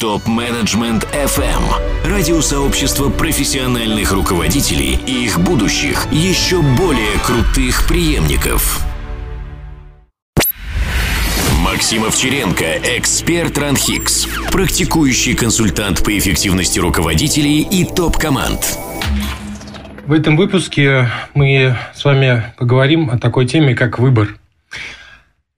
Топ-менеджмент FM. Радиосообщество профессиональных руководителей и их будущих, еще более крутых преемников. Максим Овчаренко, эксперт Ранхикс, практикующий консультант по эффективности руководителей и топ-команд. В этом выпуске мы с вами поговорим о такой теме, как выбор.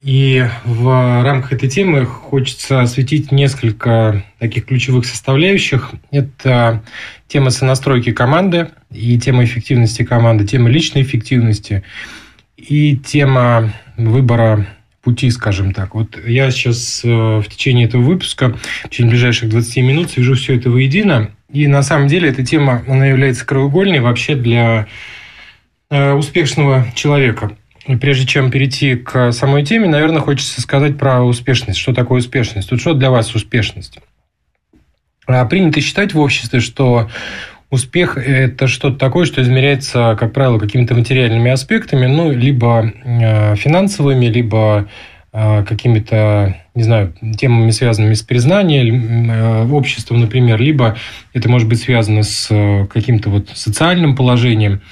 И в рамках этой темы хочется осветить несколько таких ключевых составляющих. Это тема сонастройки команды и тема эффективности команды, тема личной эффективности и тема выбора пути, скажем так. Вот я сейчас э, в течение этого выпуска, в течение ближайших 20 минут свяжу все это воедино. И на самом деле эта тема, она является краеугольной вообще для э, успешного человека. Прежде чем перейти к самой теме, наверное, хочется сказать про успешность. Что такое успешность? Тут что для вас успешность? А принято считать в обществе, что успех – это что-то такое, что измеряется, как правило, какими-то материальными аспектами, ну, либо э, финансовыми, либо э, какими-то, не знаю, темами, связанными с признанием э, обществом, например, либо это может быть связано с каким-то вот социальным положением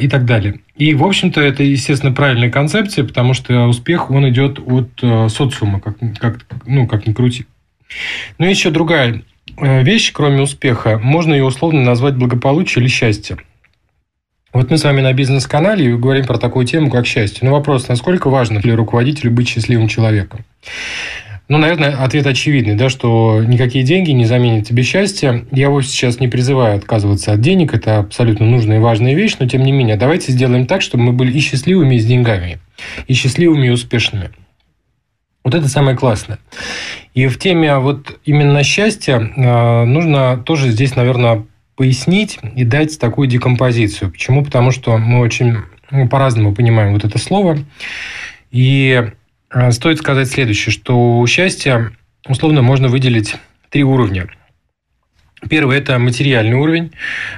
и так далее. И, в общем-то, это, естественно, правильная концепция, потому что успех, он идет от э, социума, как, как, ну, как ни крути. Но есть еще другая э, вещь, кроме успеха. Можно ее условно назвать благополучие или счастье. Вот мы с вами на бизнес-канале говорим про такую тему, как счастье. Но вопрос, насколько важно для руководителя быть счастливым человеком? Ну, наверное, ответ очевидный, да, что никакие деньги не заменят тебе счастье. Я вовсе сейчас не призываю отказываться от денег, это абсолютно нужная и важная вещь, но тем не менее, давайте сделаем так, чтобы мы были и счастливыми, и с деньгами, и счастливыми, и успешными. Вот это самое классное. И в теме вот именно счастья э, нужно тоже здесь, наверное, пояснить и дать такую декомпозицию. Почему? Потому что мы очень ну, по-разному понимаем вот это слово. И стоит сказать следующее, что у счастья условно можно выделить три уровня. Первый – это материальный уровень,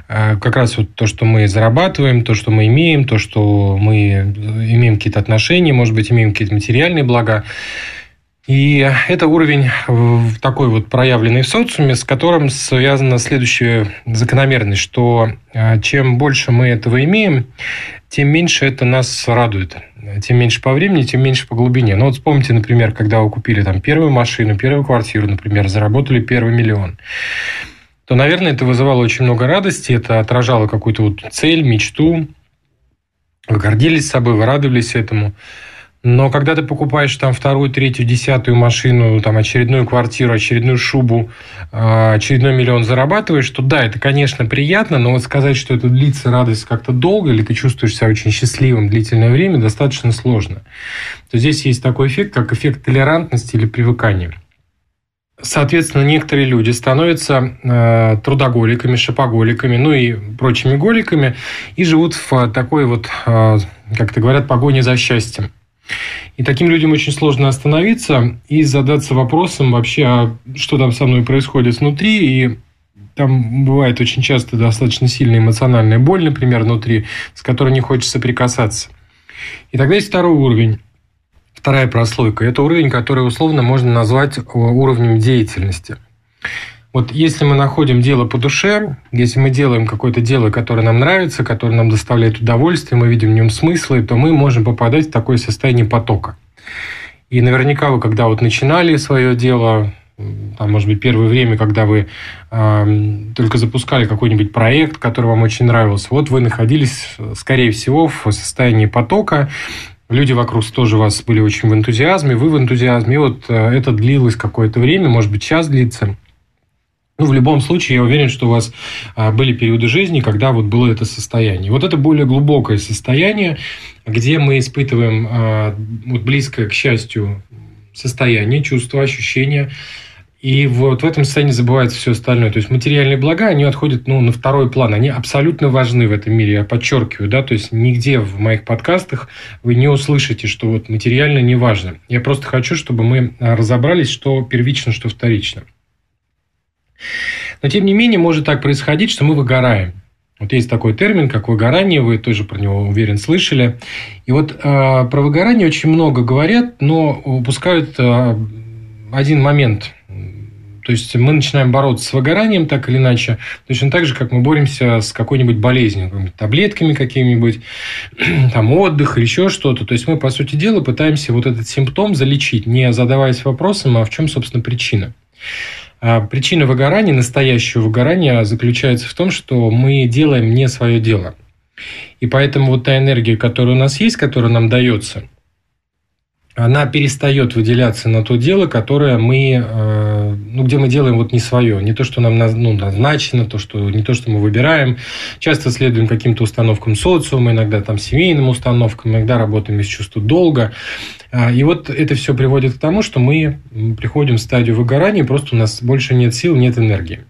а, как раз вот то, что мы зарабатываем, то, что мы имеем, то, что мы имеем какие-то отношения, может быть, имеем какие-то материальные блага. И это уровень такой вот проявленный в социуме, с которым связана следующая закономерность, что а, чем больше мы этого имеем, тем меньше это нас радует. Тем меньше по времени, тем меньше по глубине. Ну вот вспомните, например, когда вы купили там первую машину, первую квартиру, например, заработали первый миллион то, наверное, это вызывало очень много радости, это отражало какую-то вот цель, мечту, вы гордились собой, вы радовались этому. Но когда ты покупаешь там вторую, третью, десятую машину, там очередную квартиру, очередную шубу, а, очередной миллион зарабатываешь, то да, это, конечно, приятно, но вот сказать, что это длится радость как-то долго, или ты чувствуешь себя очень счастливым длительное время, достаточно сложно. То здесь есть такой эффект, как эффект толерантности или привыкания. Соответственно, некоторые люди становятся э, трудоголиками, шопоголиками, ну и прочими голиками, и живут в такой вот, э, как это говорят, погоне за счастьем. И таким людям очень сложно остановиться и задаться вопросом вообще, а что там со мной происходит внутри, и там бывает очень часто достаточно сильная эмоциональная боль, например, внутри, с которой не хочется прикасаться. И тогда есть второй уровень. Вторая прослойка – это уровень, который условно можно назвать уровнем деятельности. Вот если мы находим дело по душе, если мы делаем какое-то дело, которое нам нравится, которое нам доставляет удовольствие, мы видим в нем смыслы, то мы можем попадать в такое состояние потока. И наверняка вы, когда вот начинали свое дело, там, может быть, первое время, когда вы э, только запускали какой-нибудь проект, который вам очень нравился, вот вы находились, скорее всего, в состоянии потока, люди вокруг тоже вас были очень в энтузиазме, вы в энтузиазме, и вот э, это длилось какое-то время, может быть, час длится – ну, в любом случае, я уверен, что у вас а, были периоды жизни, когда вот было это состояние. Вот это более глубокое состояние, где мы испытываем а, вот близкое к счастью состояние, чувство, ощущение. И вот в этом состоянии забывается все остальное. То есть материальные блага, они отходят ну, на второй план. Они абсолютно важны в этом мире, я подчеркиваю. Да? То есть нигде в моих подкастах вы не услышите, что вот материально не важно. Я просто хочу, чтобы мы разобрались, что первично, что вторично. Но, тем не менее, может так происходить, что мы выгораем. Вот есть такой термин, как выгорание, вы тоже про него, уверен, слышали. И вот э, про выгорание очень много говорят, но упускают э, один момент. То есть мы начинаем бороться с выгоранием так или иначе, точно так же, как мы боремся с какой-нибудь болезнью, таблетками какими-нибудь, там отдых или еще что-то. То есть мы, по сути дела, пытаемся вот этот симптом залечить, не задаваясь вопросом, а в чем, собственно, причина. А причина выгорания, настоящего выгорания, заключается в том, что мы делаем не свое дело. И поэтому вот та энергия, которая у нас есть, которая нам дается – она перестает выделяться на то дело, которое мы, э, ну, где мы делаем вот не свое, не то, что нам ну, назначено, то, что, не то, что мы выбираем. Часто следуем каким-то установкам социума, иногда там семейным установкам, иногда работаем из чувства долга. А, и вот это все приводит к тому, что мы приходим в стадию выгорания, просто у нас больше нет сил, нет энергии.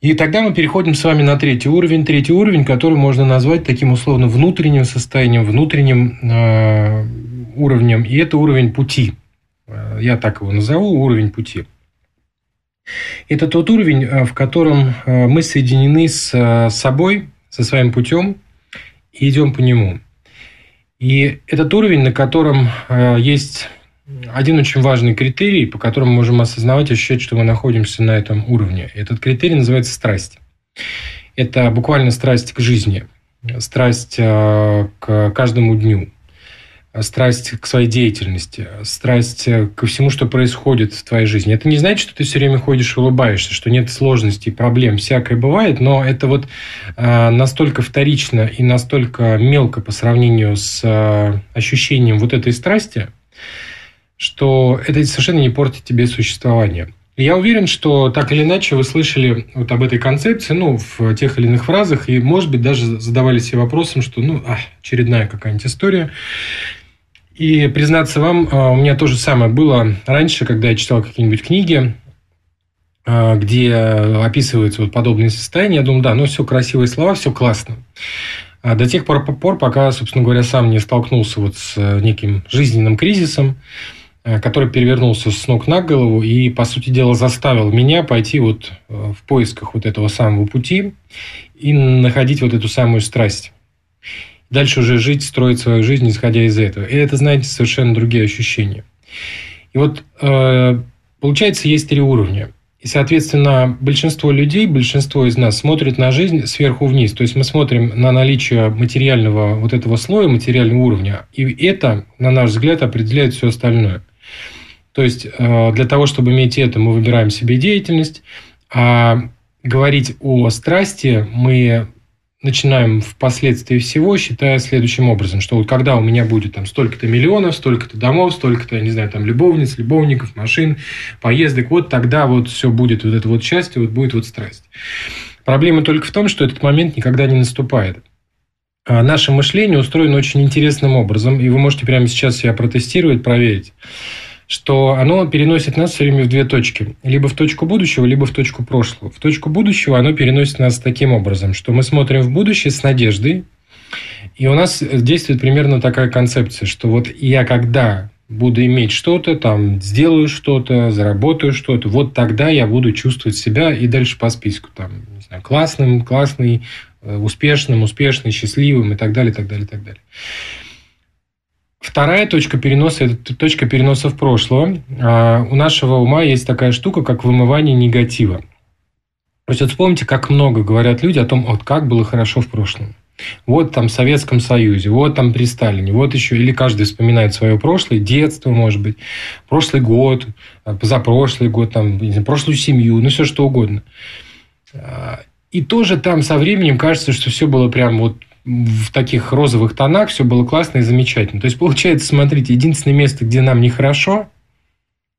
И тогда мы переходим с вами на третий уровень. Третий уровень, который можно назвать таким условно внутренним состоянием, внутренним э, уровнем, и это уровень пути. Э, я так его назову, уровень пути. Это тот уровень, э, в котором э, мы соединены с собой, со своим путем, и идем по нему. И этот уровень, на котором есть один очень важный критерий, по которому мы можем осознавать, ощущать, что мы находимся на этом уровне. Этот критерий называется страсть. Это буквально страсть к жизни, страсть к каждому дню, страсть к своей деятельности, страсть ко всему, что происходит в твоей жизни. Это не значит, что ты все время ходишь и улыбаешься, что нет сложностей, проблем, всякое бывает, но это вот а, настолько вторично и настолько мелко по сравнению с а, ощущением вот этой страсти, что это совершенно не портит тебе существование. Я уверен, что так или иначе вы слышали вот об этой концепции, ну, в тех или иных фразах, и, может быть, даже задавали себе вопросом, что, ну, а, очередная какая-нибудь история. И, признаться вам, а, у меня то же самое было раньше, когда я читал какие-нибудь книги, а, где описываются вот подобные состояния. Я думаю, да, ну все красивые слова, все классно. А до тех пор, пор, пока, собственно говоря, сам не столкнулся вот с неким жизненным кризисом, который перевернулся с ног на голову и, по сути дела, заставил меня пойти вот в поисках вот этого самого пути и находить вот эту самую страсть дальше уже жить, строить свою жизнь, исходя из этого. И это, знаете, совершенно другие ощущения. И вот э, получается, есть три уровня. И, соответственно, большинство людей, большинство из нас смотрит на жизнь сверху вниз. То есть мы смотрим на наличие материального вот этого слоя, материального уровня. И это, на наш взгляд, определяет все остальное. То есть э, для того, чтобы иметь это, мы выбираем себе деятельность. А говорить о страсти мы начинаем впоследствии всего, считая следующим образом, что вот когда у меня будет там столько-то миллионов, столько-то домов, столько-то, я не знаю, там любовниц, любовников, машин, поездок, вот тогда вот все будет, вот это вот счастье, вот будет вот страсть. Проблема только в том, что этот момент никогда не наступает. А наше мышление устроено очень интересным образом, и вы можете прямо сейчас себя протестировать, проверить что оно переносит нас все время в две точки. Либо в точку будущего, либо в точку прошлого. В точку будущего оно переносит нас таким образом, что мы смотрим в будущее с надеждой, и у нас действует примерно такая концепция, что вот я когда буду иметь что-то, там, сделаю что-то, заработаю что-то, вот тогда я буду чувствовать себя и дальше по списку, там, не знаю, классным, классный, э, успешным, успешный, счастливым и так далее, так далее, так далее. Вторая точка переноса – это точка переноса в прошлое. А, у нашего ума есть такая штука, как вымывание негатива. То есть вот вспомните, как много говорят люди о том, вот как было хорошо в прошлом. Вот там в Советском Союзе, вот там при Сталине, вот еще, или каждый вспоминает свое прошлое, детство, может быть, прошлый год, а, позапрошлый год, там, знаю, прошлую семью, ну, все что угодно. А, и тоже там со временем кажется, что все было прям вот в таких розовых тонах, все было классно и замечательно. То есть, получается, смотрите, единственное место, где нам нехорошо,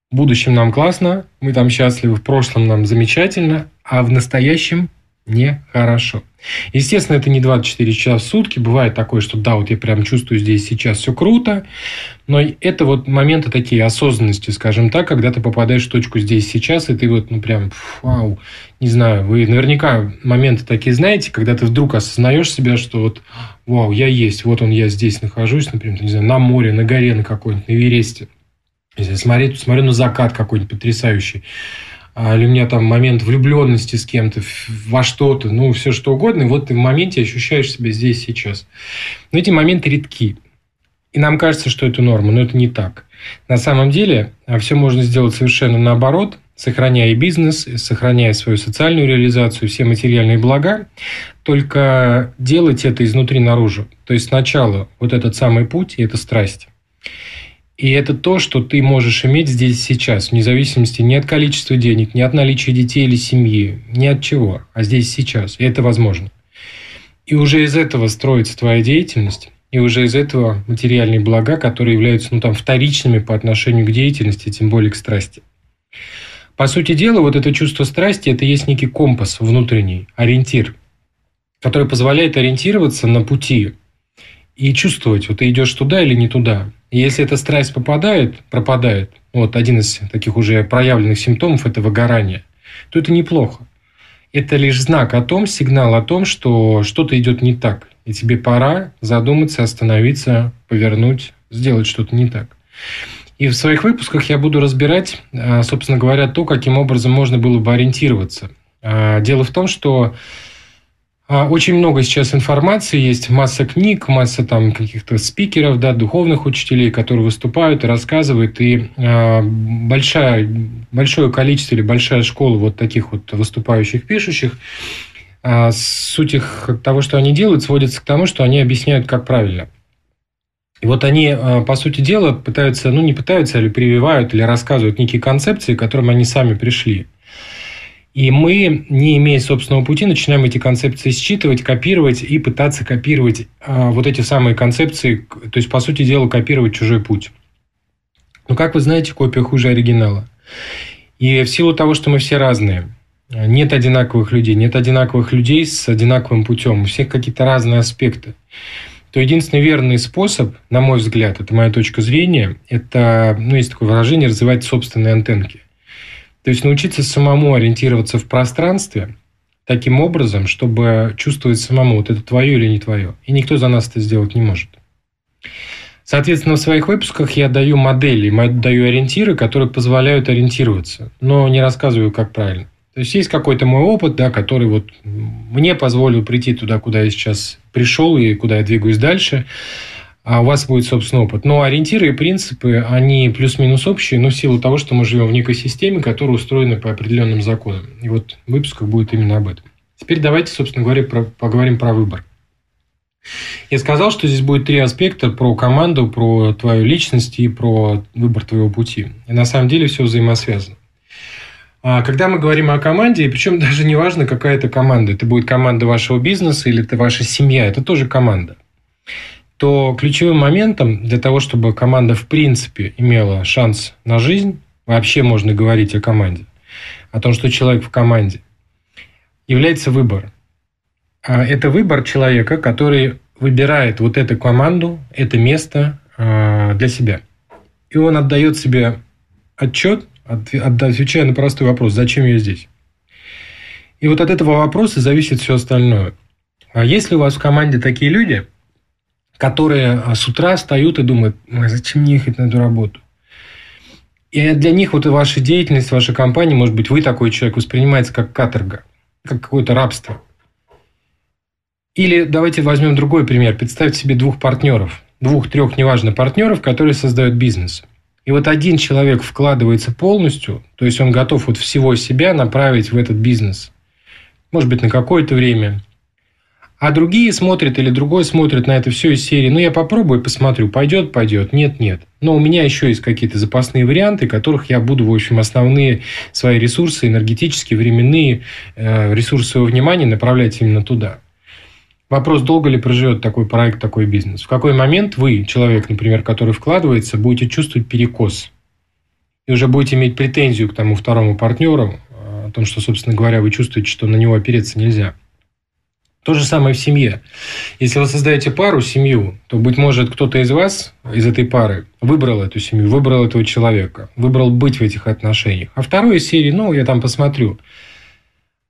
в будущем нам классно, мы там счастливы, в прошлом нам замечательно, а в настоящем нехорошо. Естественно, это не 24 часа в сутки. Бывает такое, что да, вот я прям чувствую здесь сейчас все круто. Но это вот моменты такие осознанности, скажем так, когда ты попадаешь в точку здесь сейчас, и ты вот, ну прям, вау, не знаю, вы наверняка моменты такие знаете, когда ты вдруг осознаешь себя, что вот, вау, я есть, вот он, я здесь нахожусь, например, не знаю, на море, на горе, на какой-нибудь, на Эвересте. Смотрю, смотрю на закат какой-нибудь потрясающий а, или у меня там момент влюбленности с кем-то, во что-то, ну, все что угодно, и вот ты в моменте ощущаешь себя здесь сейчас. Но эти моменты редки. И нам кажется, что это норма, но это не так. На самом деле, а, все можно сделать совершенно наоборот. Сохраняя бизнес, сохраняя свою социальную реализацию, все материальные блага, только делать это изнутри наружу. То есть сначала вот этот самый путь – это страсть. И это то, что ты можешь иметь здесь сейчас, вне зависимости ни от количества денег, ни от наличия детей или семьи, ни от чего, а здесь сейчас. И это возможно. И уже из этого строится твоя деятельность, и уже из этого материальные блага, которые являются ну, там, вторичными по отношению к деятельности, тем более к страсти. По сути дела, вот это чувство страсти – это есть некий компас внутренний, ориентир, который позволяет ориентироваться на пути и чувствовать, вот ты идешь туда или не туда. И если эта страсть попадает, пропадает, вот один из таких уже проявленных симптомов – это выгорание, то это неплохо. Это лишь знак о том, сигнал о том, что что-то идет не так. И тебе пора задуматься, остановиться, повернуть, сделать что-то не так. И в своих выпусках я буду разбирать, а, собственно говоря, то, каким образом можно было бы ориентироваться. А, дело в том, что а, очень много сейчас информации, есть масса книг, масса там каких-то спикеров, да, духовных учителей, которые выступают и рассказывают, и э, большая, большое количество или большая школа вот таких вот выступающих, пишущих, э, суть их того, что они делают, сводится к тому, что они объясняют, как правильно. И вот они, по сути дела, пытаются, ну не пытаются, или прививают, или рассказывают некие концепции, к которым они сами пришли. И мы, не имея собственного пути, начинаем эти концепции считывать, копировать и пытаться копировать а, вот эти самые концепции, то есть, по сути дела, копировать чужой путь. Но, как вы знаете, копия хуже оригинала. И в силу того, что мы все разные, нет одинаковых людей, нет одинаковых людей с одинаковым путем, у всех какие-то разные аспекты, то единственный верный способ, на мой взгляд, это моя точка зрения, это, ну, есть такое выражение, развивать собственные антенки. То есть научиться самому ориентироваться в пространстве таким образом, чтобы чувствовать самому, вот это твое или не твое. И никто за нас это сделать не может. Соответственно, в своих выпусках я даю модели, даю ориентиры, которые позволяют ориентироваться, но не рассказываю, как правильно. То есть есть какой-то мой опыт, да, который вот мне позволил прийти туда, куда я сейчас пришел и куда я двигаюсь дальше а у вас будет собственный опыт. Но ориентиры и принципы, они плюс-минус общие, но в силу того, что мы живем в некой системе, которая устроена по определенным законам. И вот выпусках будет именно об этом. Теперь давайте, собственно говоря, про, поговорим про выбор. Я сказал, что здесь будет три аспекта про команду, про твою личность и про выбор твоего пути. И на самом деле все взаимосвязано. А когда мы говорим о команде, и причем даже не важно, какая это команда, это будет команда вашего бизнеса или это ваша семья, это тоже команда то ключевым моментом для того, чтобы команда в принципе имела шанс на жизнь, вообще можно говорить о команде, о том, что человек в команде, является выбор. А это выбор человека, который выбирает вот эту команду, это место а, для себя. И он отдает себе отчет, отвечая на простой вопрос, зачем я здесь. И вот от этого вопроса зависит все остальное. А если у вас в команде такие люди – которые а, с утра встают и думают, зачем мне ехать на эту работу? И для них вот ваша деятельность, ваша компания, может быть, вы такой человек, воспринимается как каторга, как какое-то рабство. Или давайте возьмем другой пример. Представьте себе двух партнеров, двух-трех, неважно, партнеров, которые создают бизнес. И вот один человек вкладывается полностью, то есть он готов вот всего себя направить в этот бизнес. Может быть, на какое-то время, а другие смотрят или другой смотрит на это все из серии, ну, я попробую, посмотрю, пойдет, пойдет, нет, нет. Но у меня еще есть какие-то запасные варианты, которых я буду, в общем, основные свои ресурсы, энергетические, временные, э, ресурсы своего внимания направлять именно туда. Вопрос, долго ли проживет такой проект, такой бизнес. В какой момент вы, человек, например, который вкладывается, будете чувствовать перекос. И уже будете иметь претензию к тому второму партнеру, э, о том, что, собственно говоря, вы чувствуете, что на него опереться нельзя. То же самое в семье. Если вы создаете пару, семью, то, быть может, кто-то из вас, из этой пары, выбрал эту семью, выбрал этого человека, выбрал быть в этих отношениях. А второй из серии, ну, я там посмотрю.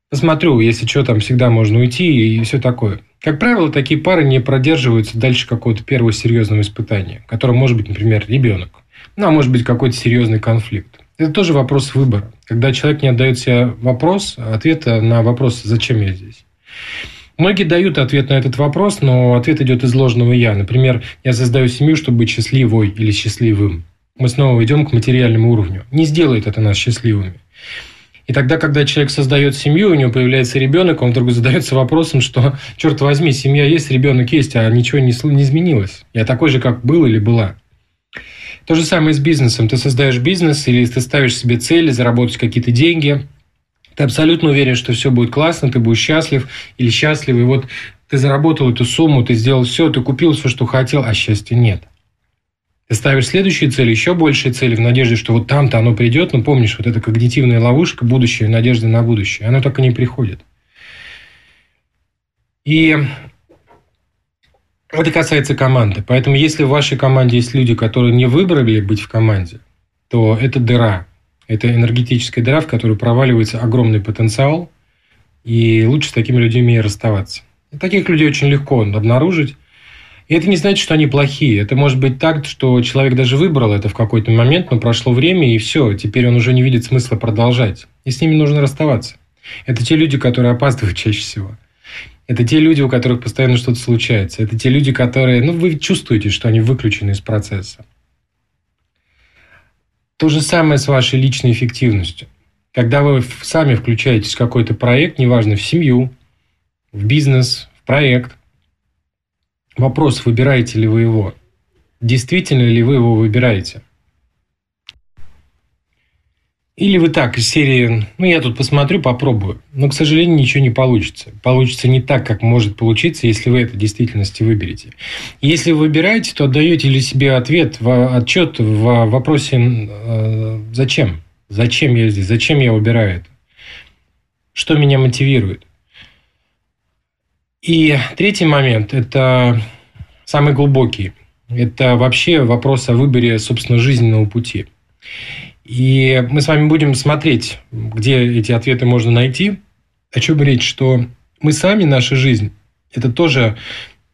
Посмотрю, если что, там всегда можно уйти и все такое. Как правило, такие пары не продерживаются дальше какого-то первого серьезного испытания, которым может быть, например, ребенок. Ну, а может быть, какой-то серьезный конфликт. Это тоже вопрос выбора. Когда человек не отдает себе вопрос, ответа на вопрос «Зачем я здесь?». Многие дают ответ на этот вопрос, но ответ идет из ложного «я». Например, я создаю семью, чтобы быть счастливой или счастливым. Мы снова идем к материальному уровню. Не сделает это нас счастливыми. И тогда, когда человек создает семью, у него появляется ребенок, он вдруг задается вопросом, что, черт возьми, семья есть, ребенок есть, а ничего не, не изменилось. Я такой же, как был или была. То же самое с бизнесом. Ты создаешь бизнес или ты ставишь себе цели, заработать какие-то деньги. Ты абсолютно уверен, что все будет классно, ты будешь счастлив или счастлив. И вот ты заработал эту сумму, ты сделал все, ты купил все, что хотел, а счастья нет. Ты ставишь следующие цели, еще большие цели, в надежде, что вот там-то оно придет. Ну, помнишь, вот эта когнитивная ловушка, будущее, надежда на будущее. Оно и не приходит. И это касается команды. Поэтому, если в вашей команде есть люди, которые не выбрали быть в команде, то это дыра. Это энергетическая дыра, в которую проваливается огромный потенциал. И лучше с такими людьми расставаться. И таких людей очень легко обнаружить. И это не значит, что они плохие. Это может быть так, что человек даже выбрал это в какой-то момент, но прошло время, и все, теперь он уже не видит смысла продолжать. И с ними нужно расставаться. Это те люди, которые опаздывают чаще всего. Это те люди, у которых постоянно что-то случается. Это те люди, которые, ну, вы чувствуете, что они выключены из процесса. То же самое с вашей личной эффективностью. Когда вы сами включаетесь в какой-то проект, неважно, в семью, в бизнес, в проект, Вопрос, выбираете ли вы его? Действительно ли вы его выбираете? Или вы так, из серии, ну, я тут посмотрю, попробую. Но, к сожалению, ничего не получится. Получится не так, как может получиться, если вы это в действительности выберете. Если вы выбираете, то отдаете ли себе ответ, в, отчет в вопросе э, «Зачем? Зачем я здесь? Зачем я выбираю это? Что меня мотивирует?» И третий момент – это самый глубокий. Это вообще вопрос о выборе, собственно, жизненного пути. И мы с вами будем смотреть, где эти ответы можно найти. О чем речь, что мы сами, наша жизнь, это тоже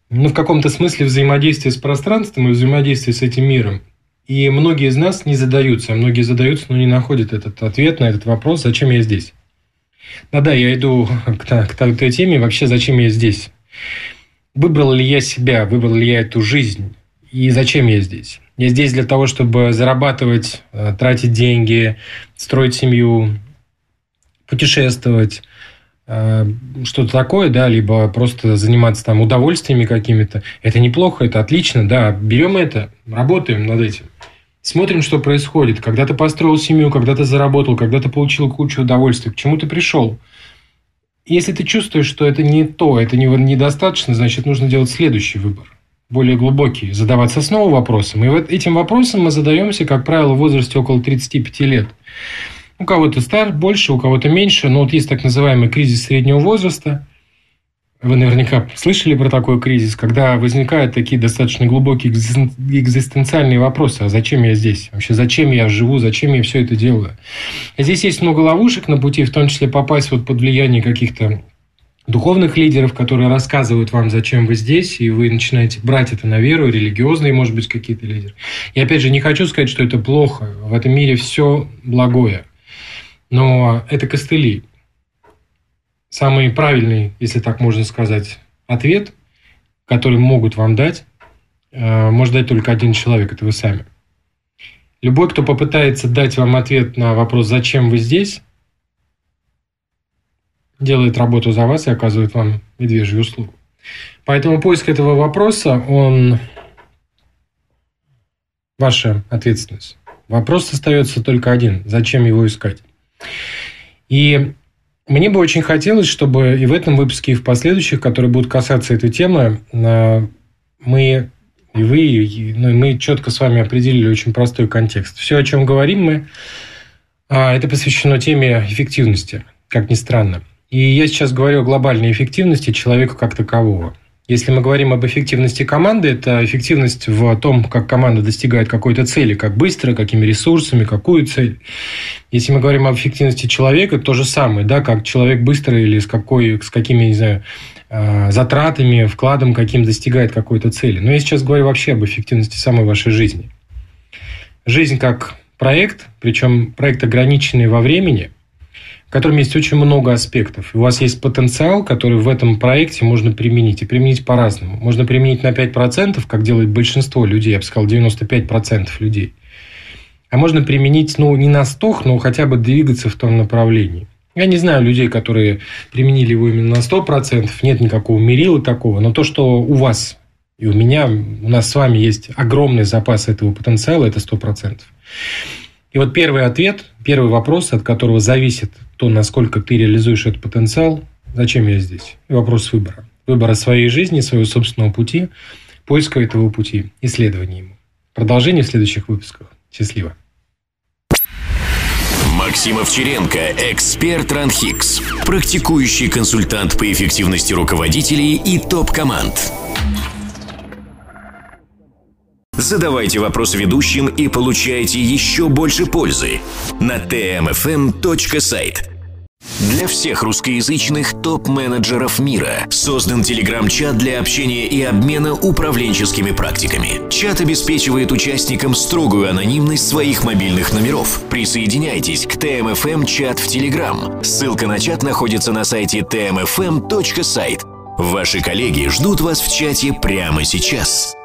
ну, в каком-то смысле взаимодействие с пространством и взаимодействие с этим миром. И многие из нас не задаются, а многие задаются, но не находят этот ответ на этот вопрос, зачем я здесь. Да-да, я иду к, к той теме, вообще зачем я здесь. Выбрал ли я себя, выбрал ли я эту жизнь и зачем я здесь? Я здесь для того, чтобы зарабатывать, э, тратить деньги, строить семью, путешествовать, э, что-то такое, да, либо просто заниматься там удовольствиями какими-то. Это неплохо, это отлично, да, берем это, работаем над этим. Смотрим, что происходит. Когда ты построил семью, когда ты заработал, когда ты получил кучу удовольствия, к чему ты пришел – если ты чувствуешь, что это не то, это недостаточно, значит, нужно делать следующий выбор более глубокий, задаваться снова вопросом. И вот этим вопросом мы задаемся, как правило, в возрасте около 35 лет. У кого-то стар больше, у кого-то меньше, но вот есть так называемый кризис среднего возраста. Вы наверняка слышали про такой кризис, когда возникают такие достаточно глубокие экзистенциальные вопросы. А зачем я здесь? Вообще, зачем я живу? Зачем я все это делаю? Здесь есть много ловушек на пути, в том числе попасть вот под влияние каких-то духовных лидеров, которые рассказывают вам, зачем вы здесь, и вы начинаете брать это на веру, религиозные, может быть, какие-то лидеры. И опять же, не хочу сказать, что это плохо. В этом мире все благое. Но это костыли самый правильный, если так можно сказать, ответ, который могут вам дать, э, может дать только один человек, это вы сами. Любой, кто попытается дать вам ответ на вопрос, зачем вы здесь, делает работу за вас и оказывает вам медвежью услугу. Поэтому поиск этого вопроса, он ваша ответственность. Вопрос остается только один. Зачем его искать? И мне бы очень хотелось, чтобы и в этом выпуске, и в последующих, которые будут касаться этой темы, э, мы и вы, и, ну, мы четко с вами определили очень простой контекст. Все, о чем говорим мы, а, это посвящено теме эффективности, как ни странно. И я сейчас говорю о глобальной эффективности человека как такового. Если мы говорим об эффективности команды, это эффективность в том, как команда достигает какой-то цели, как быстро, какими ресурсами, какую цель. Если мы говорим об эффективности человека, то же самое, да, как человек быстро или с, какой, с какими, не знаю, а, затратами, вкладом каким достигает какой-то цели. Но я сейчас говорю вообще об эффективности самой вашей жизни. Жизнь как проект, причем проект ограниченный во времени – котором есть очень много аспектов. У вас есть потенциал, который в этом проекте можно применить. И применить по-разному. Можно применить на 5%, как делает большинство людей, я бы сказал, 95% людей. а можно применить, ну, не на стох, но хотя бы двигаться в том направлении. Я не знаю людей, которые применили его именно на 100%, нет никакого мерила такого, но то, что у вас и у меня, у нас с вами есть огромный запас этого потенциала, это 100%. И вот первый ответ, первый вопрос, от которого зависит то, насколько ты реализуешь этот потенциал, зачем я здесь? Вопрос выбора. Выбора своей жизни, своего собственного пути, поиска этого пути, исследования ему. Продолжение в следующих выпусках. Счастливо. Максим Овчаренко, эксперт Ранхикс, практикующий консультант по эффективности руководителей и топ-команд. Задавайте вопросы ведущим и получайте еще больше пользы на tmfm.site. Для всех русскоязычных топ-менеджеров мира создан телеграм-чат для общения и обмена управленческими практиками. Чат обеспечивает участникам строгую анонимность своих мобильных номеров. Присоединяйтесь к ТМФМ чат в Телеграм. Ссылка на чат находится на сайте tmfm.site. Ваши коллеги ждут вас в чате прямо сейчас.